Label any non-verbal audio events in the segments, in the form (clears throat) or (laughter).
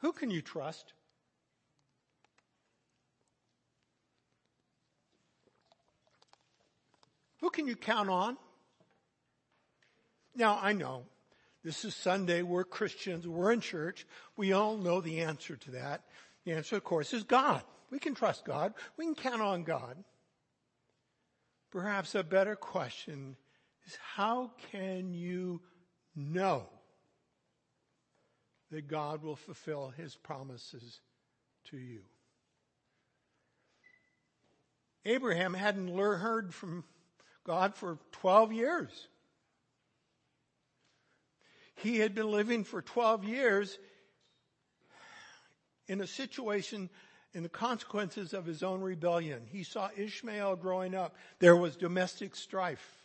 Who can you trust? Who can you count on? Now, I know this is Sunday. We're Christians. We're in church. We all know the answer to that. The answer, of course, is God. We can trust God. We can count on God. Perhaps a better question is how can you know that God will fulfill his promises to you? Abraham hadn't heard from God for 12 years. He had been living for 12 years in a situation in the consequences of his own rebellion. He saw Ishmael growing up. There was domestic strife.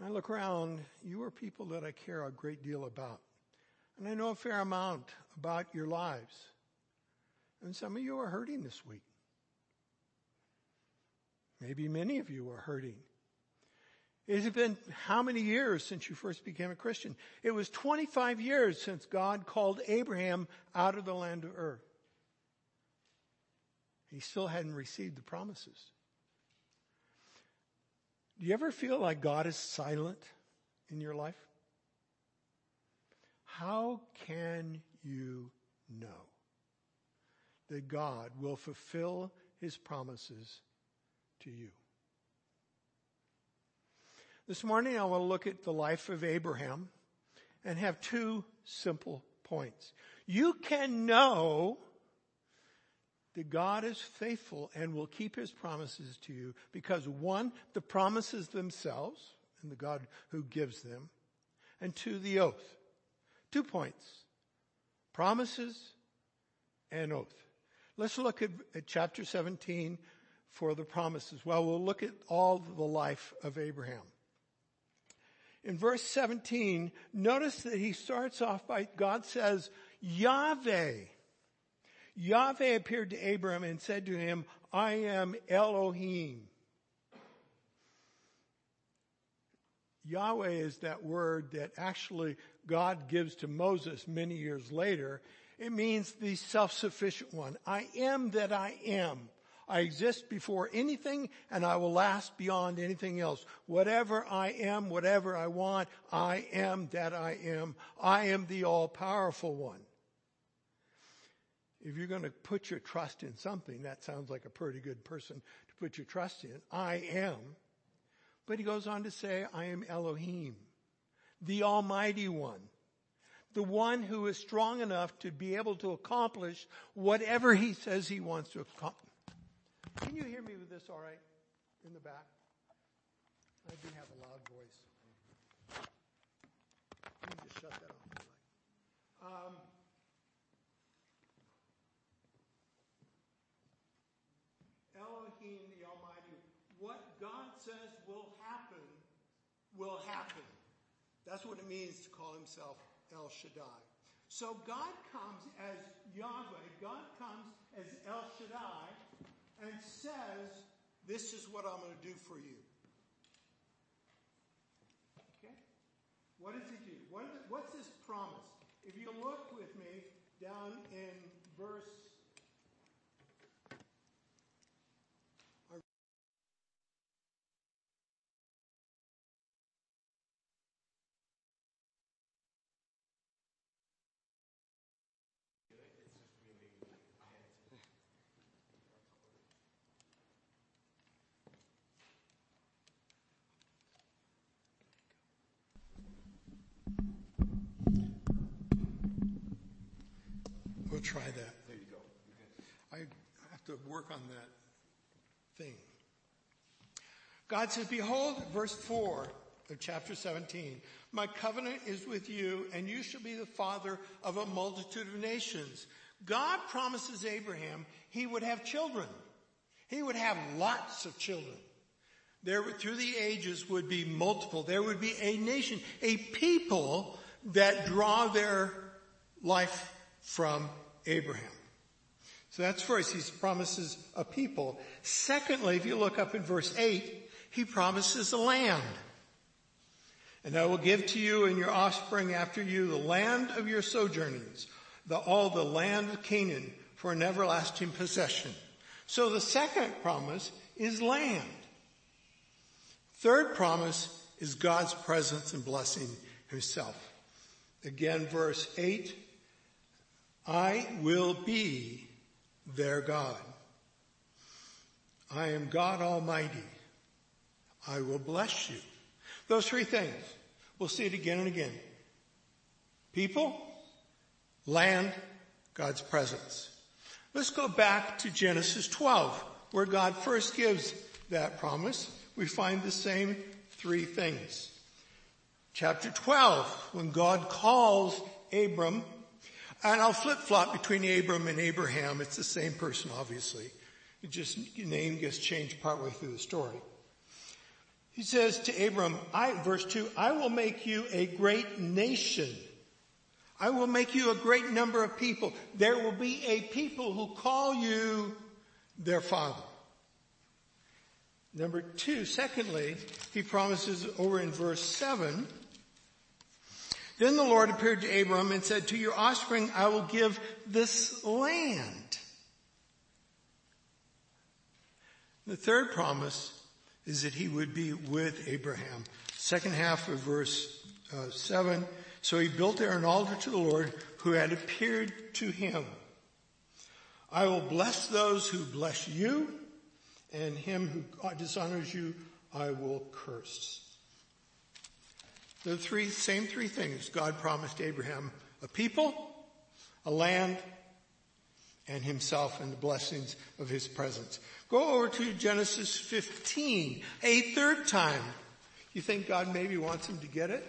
I look around, you are people that I care a great deal about. And I know a fair amount about your lives. And some of you are hurting this week. Maybe many of you are hurting. It has been how many years since you first became a Christian? It was 25 years since God called Abraham out of the land of Ur. He still hadn't received the promises. Do you ever feel like God is silent in your life? How can you know that God will fulfill his promises to you? This morning I want to look at the life of Abraham and have two simple points. You can know that God is faithful and will keep his promises to you because one, the promises themselves and the God who gives them, and two, the oath. Two points. Promises and oath. Let's look at, at chapter 17 for the promises. Well, we'll look at all the life of Abraham in verse 17, notice that he starts off by, God says, Yahweh. Yahweh appeared to Abram and said to him, I am Elohim. Yahweh is that word that actually God gives to Moses many years later. It means the self-sufficient one. I am that I am. I exist before anything and I will last beyond anything else. Whatever I am, whatever I want, I am that I am. I am the all powerful one. If you're going to put your trust in something, that sounds like a pretty good person to put your trust in. I am. But he goes on to say, I am Elohim, the Almighty One the one who is strong enough to be able to accomplish whatever he says he wants to accomplish. Can you hear me with this all right in the back? I do have a loud voice. Let me just shut that off. Um, Elohim the Almighty, what God says will happen, will happen. That's what it means to call himself El Shaddai. So God comes as Yahweh, God comes as El Shaddai, and says, this is what I'm going to do for you. Okay? What does he do? What, what's his promise? If you look with me down in verse try that. There you go. I have to work on that thing. God says, behold, verse 4 of chapter 17, my covenant is with you and you shall be the father of a multitude of nations. God promises Abraham he would have children. He would have lots of children. There through the ages would be multiple. There would be a nation, a people that draw their life from Abraham. So that's first. He promises a people. Secondly, if you look up in verse 8, he promises a land. And I will give to you and your offspring after you the land of your sojournings, the, all the land of Canaan for an everlasting possession. So the second promise is land. Third promise is God's presence and blessing himself. Again, verse 8, I will be their God. I am God Almighty. I will bless you. Those three things. We'll see it again and again. People, land, God's presence. Let's go back to Genesis 12, where God first gives that promise. We find the same three things. Chapter 12, when God calls Abram, and I'll flip flop between Abram and Abraham. It's the same person, obviously. It just, name gets changed partway through the story. He says to Abram, I, verse 2, I will make you a great nation. I will make you a great number of people. There will be a people who call you their father. Number two, secondly, he promises over in verse 7, then the Lord appeared to Abram and said, to your offspring I will give this land. The third promise is that he would be with Abraham. Second half of verse uh, 7. So he built there an altar to the Lord who had appeared to him. I will bless those who bless you and him who dishonors you I will curse. The three, same three things God promised Abraham. A people, a land, and himself and the blessings of his presence. Go over to Genesis 15, a third time. You think God maybe wants him to get it?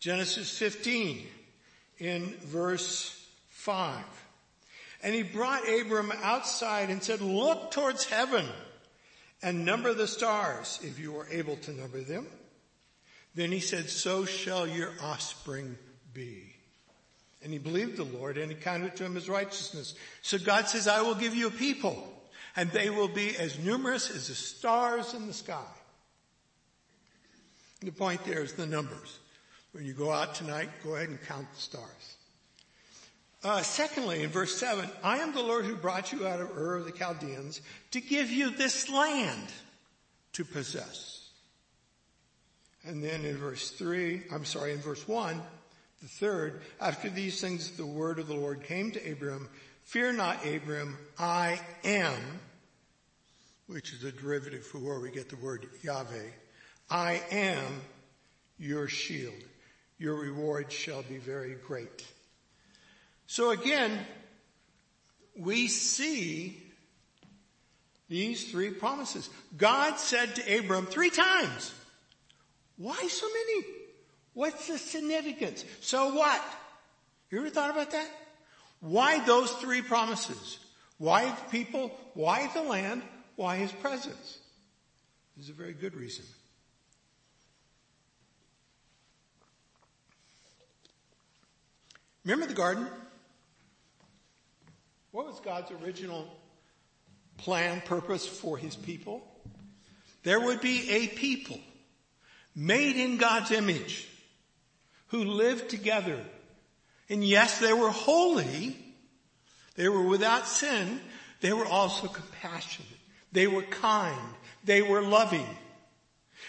Genesis 15 in verse 5. And he brought Abram outside and said, look towards heaven and number the stars if you are able to number them. Then he said, so shall your offspring be. And he believed the Lord and he counted to him as righteousness. So God says, I will give you a people and they will be as numerous as the stars in the sky. The point there is the numbers. When you go out tonight, go ahead and count the stars. Uh, secondly, in verse 7, I am the Lord who brought you out of Ur of the Chaldeans to give you this land to possess. And then in verse 3, I'm sorry, in verse 1, the third, after these things the word of the Lord came to Abram, fear not Abram, I am which is a derivative for where we get the word Yahweh. I am your shield. Your reward shall be very great. So again, we see these three promises. God said to Abram three times, why so many? What's the significance? So what? You ever thought about that? Why those three promises? Why the people? Why the land? Why his presence? There's a very good reason. Remember the garden? What was God's original plan, purpose for his people? There would be a people made in God's image who lived together. And yes, they were holy. They were without sin. They were also compassionate. They were kind. They were loving.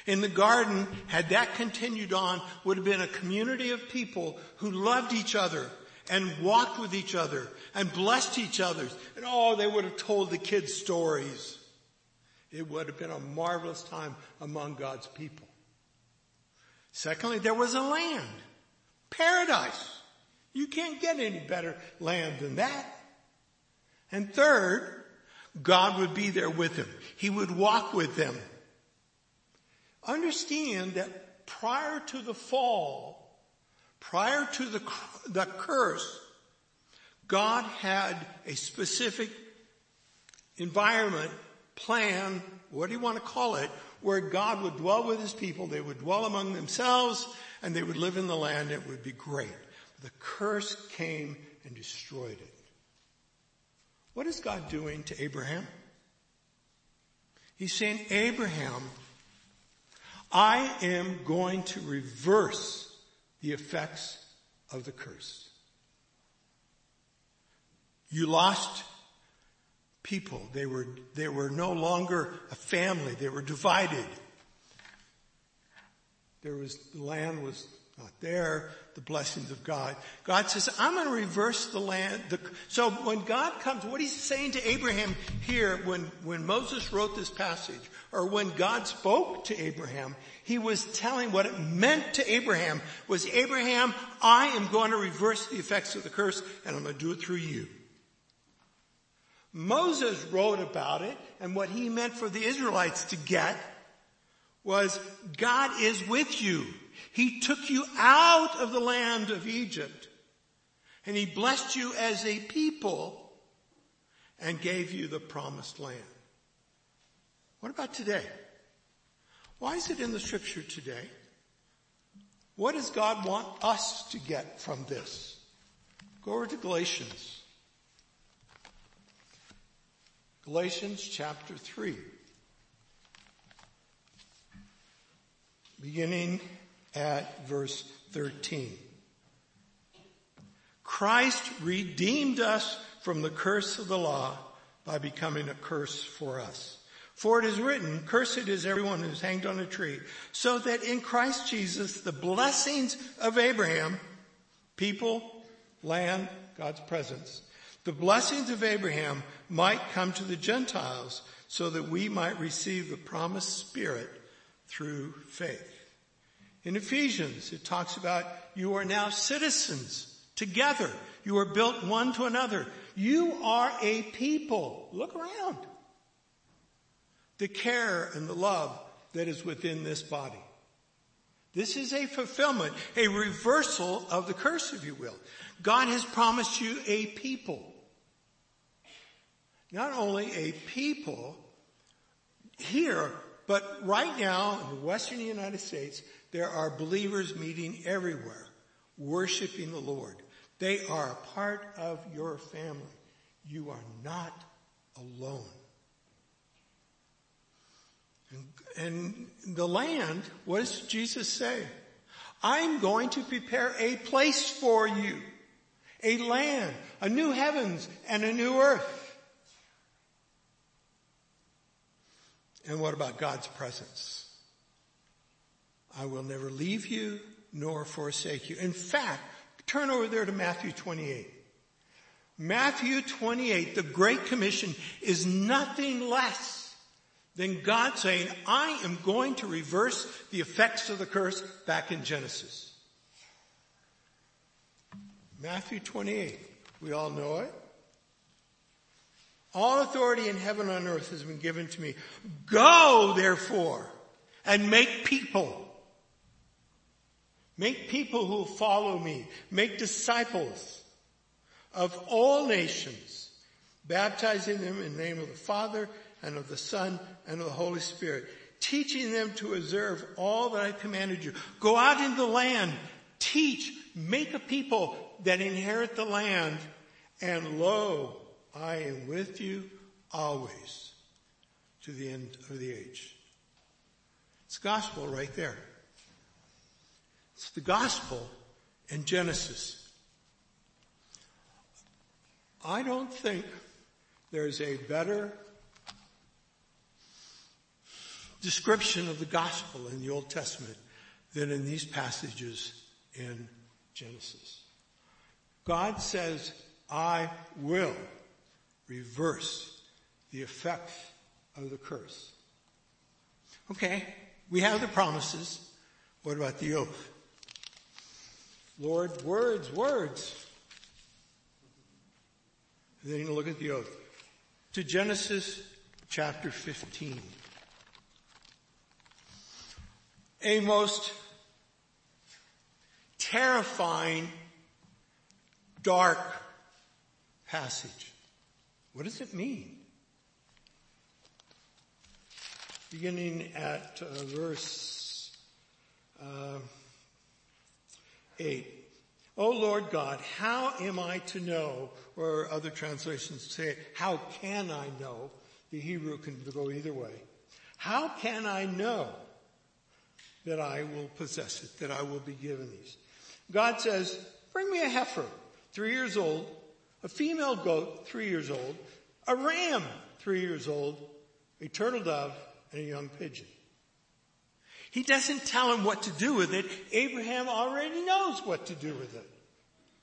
In the garden, had that continued on, would have been a community of people who loved each other and walked with each other and blessed each other. And oh, they would have told the kids stories. It would have been a marvelous time among God's people. Secondly, there was a land. Paradise. You can't get any better land than that. And third, God would be there with them. He would walk with them. Understand that prior to the fall, prior to the, the curse, God had a specific environment, plan, what do you want to call it, where God would dwell with his people, they would dwell among themselves, and they would live in the land, it would be great. The curse came and destroyed it. What is God doing to Abraham? He's saying, Abraham, I am going to reverse the effects of the curse. You lost people. They were, they were no longer a family. They were divided. There was, the land was not there, the blessings of God. God says, I'm going to reverse the land. The, so when God comes, what he's saying to Abraham here, when, when Moses wrote this passage, or when God spoke to Abraham, he was telling what it meant to Abraham was, Abraham, I am going to reverse the effects of the curse, and I'm going to do it through you. Moses wrote about it, and what he meant for the Israelites to get was, God is with you. He took you out of the land of Egypt and he blessed you as a people and gave you the promised land. What about today? Why is it in the scripture today? What does God want us to get from this? Go over to Galatians. Galatians chapter 3. Beginning at verse 13. Christ redeemed us from the curse of the law by becoming a curse for us. For it is written, cursed is everyone who's hanged on a tree, so that in Christ Jesus the blessings of Abraham, people, land, God's presence, the blessings of Abraham might come to the Gentiles so that we might receive the promised spirit through faith. In Ephesians, it talks about you are now citizens together. You are built one to another. You are a people. Look around. The care and the love that is within this body. This is a fulfillment, a reversal of the curse, if you will. God has promised you a people. Not only a people here, but right now in the western United States, there are believers meeting everywhere, worshiping the Lord. They are a part of your family. You are not alone. And, and the land, what does Jesus say? I'm going to prepare a place for you. A land, a new heavens and a new earth. And what about God's presence? I will never leave you nor forsake you. In fact, turn over there to Matthew 28. Matthew 28, the Great Commission is nothing less than God saying, I am going to reverse the effects of the curse back in Genesis. Matthew 28. We all know it. All authority in heaven and on earth has been given to me. Go, therefore, and make people Make people who follow me. Make disciples of all nations, baptizing them in the name of the Father and of the Son and of the Holy Spirit, teaching them to observe all that I commanded you. Go out into the land, teach, make a people that inherit the land, and lo, I am with you always to the end of the age. It's gospel right there. It's the gospel in Genesis. I don't think there's a better description of the gospel in the Old Testament than in these passages in Genesis. God says, I will reverse the effect of the curse. Okay, we have the promises. What about the oath? Lord, words, words. And then you look at the oath. To Genesis chapter 15. A most terrifying, dark passage. What does it mean? Beginning at uh, verse uh, 8. O Lord God, how am I to know, or other translations say, how can I know? The Hebrew can go either way. How can I know that I will possess it, that I will be given these. God says, bring me a heifer, three years old, a female goat, three years old, a ram, three years old, a turtle dove, and a young pigeon. He doesn't tell him what to do with it. Abraham already knows what to do with it.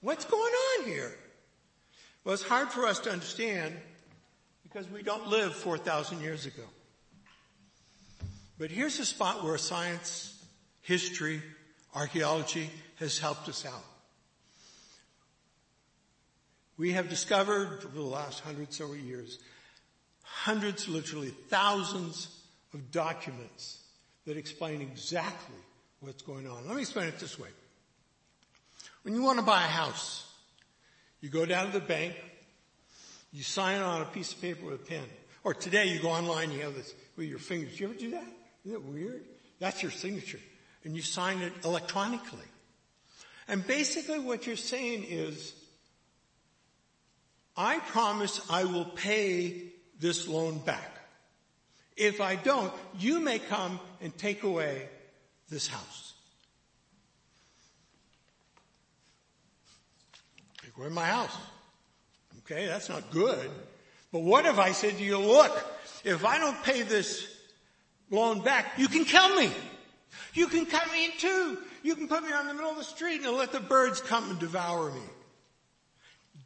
What's going on here? Well, it's hard for us to understand because we don't live 4,000 years ago. But here's a spot where science, history, archaeology has helped us out. We have discovered over the last hundreds of years, hundreds, literally thousands of documents that explain exactly what's going on. Let me explain it this way. When you want to buy a house, you go down to the bank, you sign on a piece of paper with a pen. Or today you go online, you have this with your fingers. You ever do that? Isn't it weird? That's your signature. And you sign it electronically. And basically what you're saying is, I promise I will pay this loan back. If I don't, you may come and take away this house. Take away my house. Okay, that's not good. But what if I said to you, look, if I don't pay this loan back, you can kill me. You can cut me in two. You can put me on the middle of the street and let the birds come and devour me.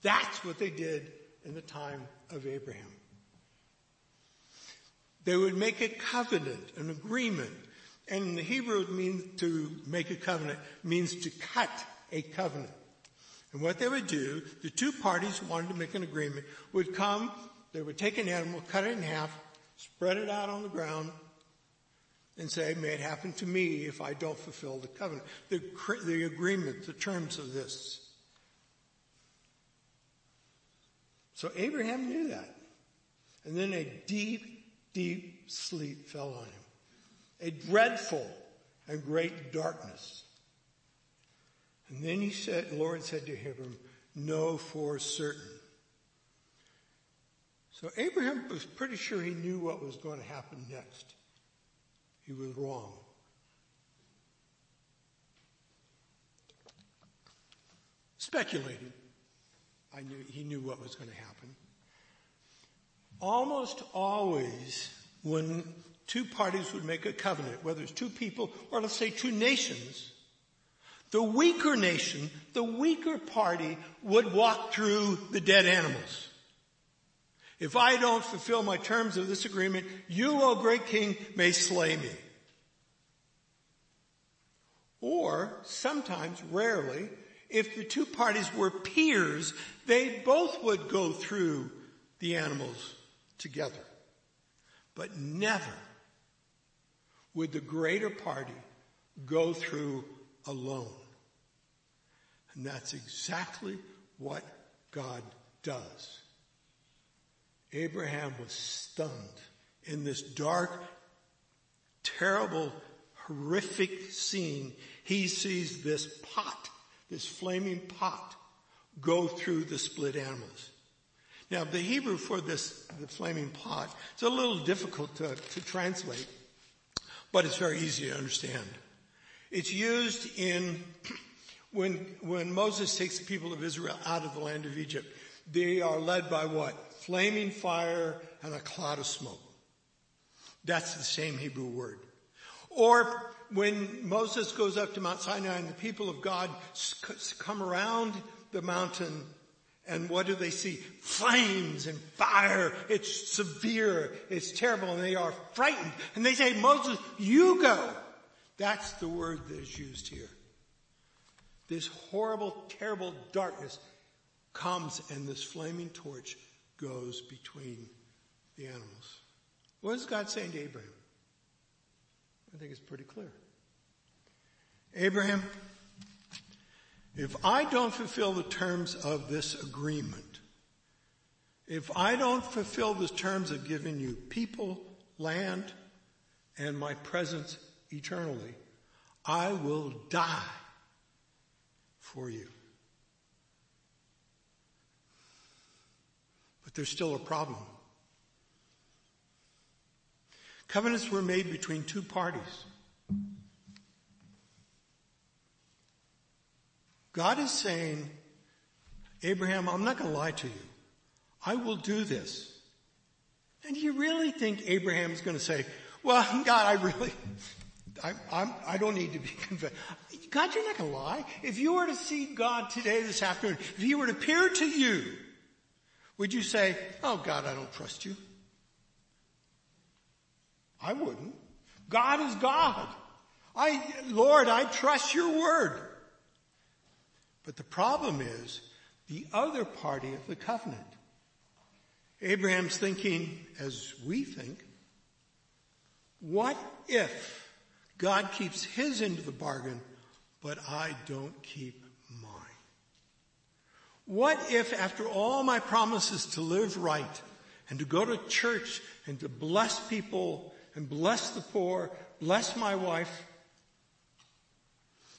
That's what they did in the time of Abraham. They would make a covenant, an agreement. And in the Hebrew it means to make a covenant means to cut a covenant. And what they would do, the two parties who wanted to make an agreement would come, they would take an animal, cut it in half, spread it out on the ground, and say, may it happen to me if I don't fulfill the covenant. The, the agreement, the terms of this. So Abraham knew that. And then a deep deep sleep fell on him. A dreadful and great darkness. And then he said, the Lord said to him, know for certain. So Abraham was pretty sure he knew what was going to happen next. He was wrong. Speculated. I knew, he knew what was going to happen almost always when two parties would make a covenant, whether it's two people or let's say two nations, the weaker nation, the weaker party would walk through the dead animals. If I don't fulfill my terms of this agreement, you, O great king, may slay me. Or sometimes, rarely, if the two parties were peers, they both would go through the animals together. But never would the greater party go through alone. And that's exactly what God does. Abraham was stunned in this dark, terrible, horrific scene. He sees this pot, this flaming pot, go through the split animals. Now the Hebrew for this, the flaming pot, it's a little difficult to, to translate, but it's very easy to understand. It's used in, (clears throat) when, when Moses takes the people of Israel out of the land of Egypt, they are led by what? Flaming fire and a cloud of smoke. That's the same Hebrew word. Or when Moses goes up to Mount Sinai and the people of God come around the mountain and what do they see? Flames and fire. It's severe. It's terrible. And they are frightened. And they say, Moses, you go. That's the word that is used here. This horrible, terrible darkness comes and this flaming torch goes between the animals. What is God saying to Abraham? I think it's pretty clear. Abraham, if I don't fulfill the terms of this agreement, if I don't fulfill the terms of giving you people, land, and my presence eternally, I will die for you. But there's still a problem. Covenants were made between two parties. God is saying, Abraham, I'm not going to lie to you. I will do this. And do you really think Abraham is going to say, well, (laughs) God, I really, I, I'm, I do not need to be convinced. God, you're not going to lie. If you were to see God today, this afternoon, if he were to appear to you, would you say, oh God, I don't trust you? I wouldn't. God is God. I, Lord, I trust your word. But the problem is the other party of the covenant. Abraham's thinking as we think, what if God keeps his end of the bargain, but I don't keep mine? What if after all my promises to live right and to go to church and to bless people and bless the poor, bless my wife,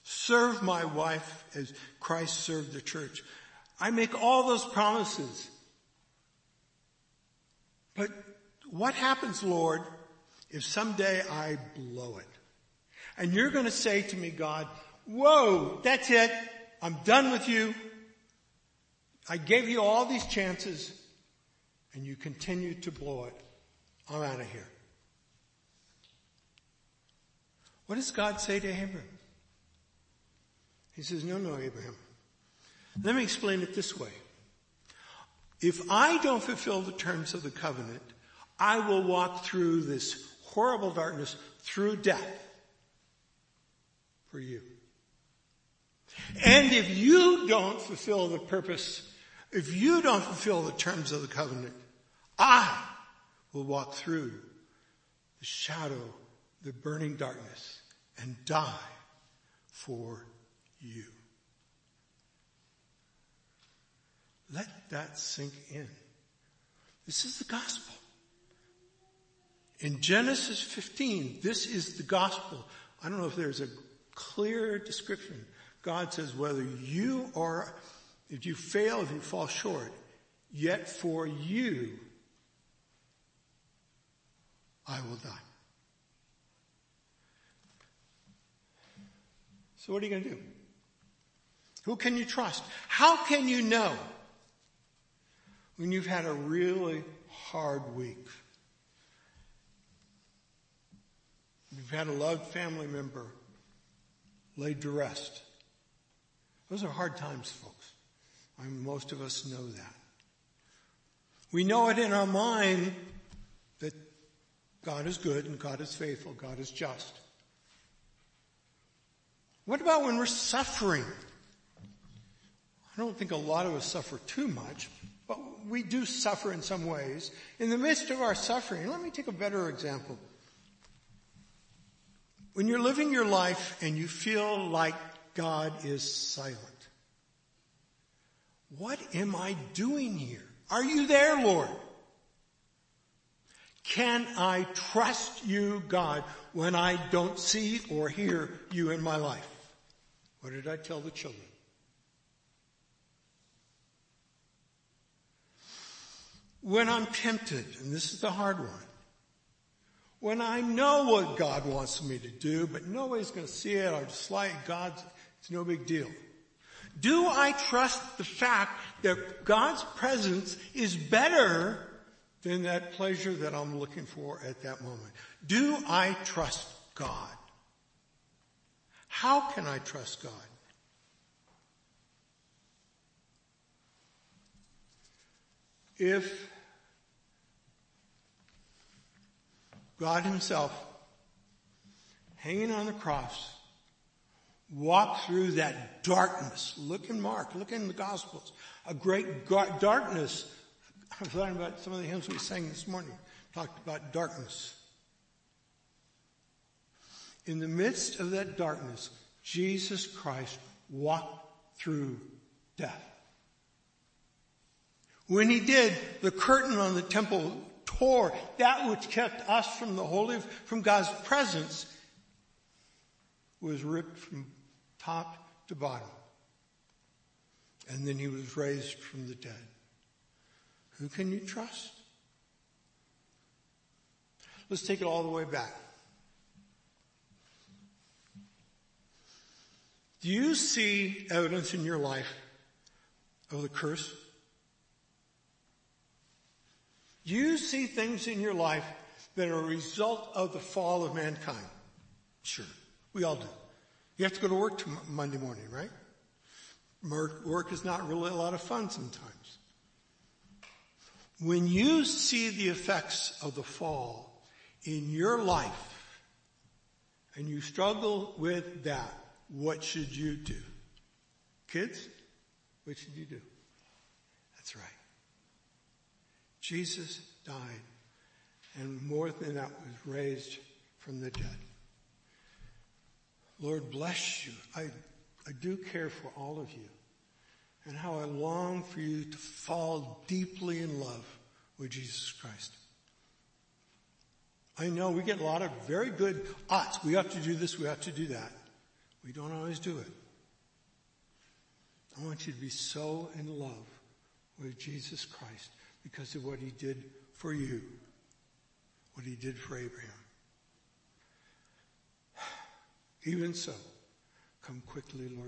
serve my wife as Christ served the church. I make all those promises. But what happens, Lord, if someday I blow it? And you're going to say to me, God, whoa, that's it. I'm done with you. I gave you all these chances and you continue to blow it. I'm out of here. What does God say to Abraham? He says, no, no, Abraham. Let me explain it this way. If I don't fulfill the terms of the covenant, I will walk through this horrible darkness through death for you. And if you don't fulfill the purpose, if you don't fulfill the terms of the covenant, I will walk through the shadow, the burning darkness and die for you. Let that sink in. This is the gospel. In Genesis 15, this is the gospel. I don't know if there's a clear description. God says whether you are, if you fail, if you fall short, yet for you, I will die. So what are you going to do? Who can you trust? How can you know when you've had a really hard week? You've had a loved family member laid to rest. Those are hard times, folks. I mean, most of us know that. We know it in our mind that God is good and God is faithful, God is just. What about when we're suffering? I don't think a lot of us suffer too much, but we do suffer in some ways. In the midst of our suffering, let me take a better example. When you're living your life and you feel like God is silent, what am I doing here? Are you there, Lord? Can I trust you, God, when I don't see or hear you in my life? What did I tell the children? When I'm tempted, and this is the hard one, when I know what God wants me to do, but nobody's going to see it, or just like God's, it's no big deal. Do I trust the fact that God's presence is better than that pleasure that I'm looking for at that moment? Do I trust God? How can I trust God? If God himself, hanging on the cross, walked through that darkness. Look in Mark, look in the Gospels. A great darkness. I was talking about some of the hymns we sang this morning, talked about darkness. In the midst of that darkness, Jesus Christ walked through death. When he did, the curtain on the temple tore. That which kept us from the holy, from God's presence was ripped from top to bottom. And then he was raised from the dead. Who can you trust? Let's take it all the way back. Do you see evidence in your life of the curse? Do you see things in your life that are a result of the fall of mankind? Sure. We all do. You have to go to work Monday morning, right? Work is not really a lot of fun sometimes. When you see the effects of the fall in your life and you struggle with that, what should you do? Kids, what should you do? That's right. Jesus died and more than that was raised from the dead. Lord bless you. I, I do care for all of you and how I long for you to fall deeply in love with Jesus Christ. I know we get a lot of very good oughts. We have to do this, we have to do that. We don't always do it. I want you to be so in love with Jesus Christ because of what he did for you, what he did for Abraham. (sighs) Even so, come quickly, Lord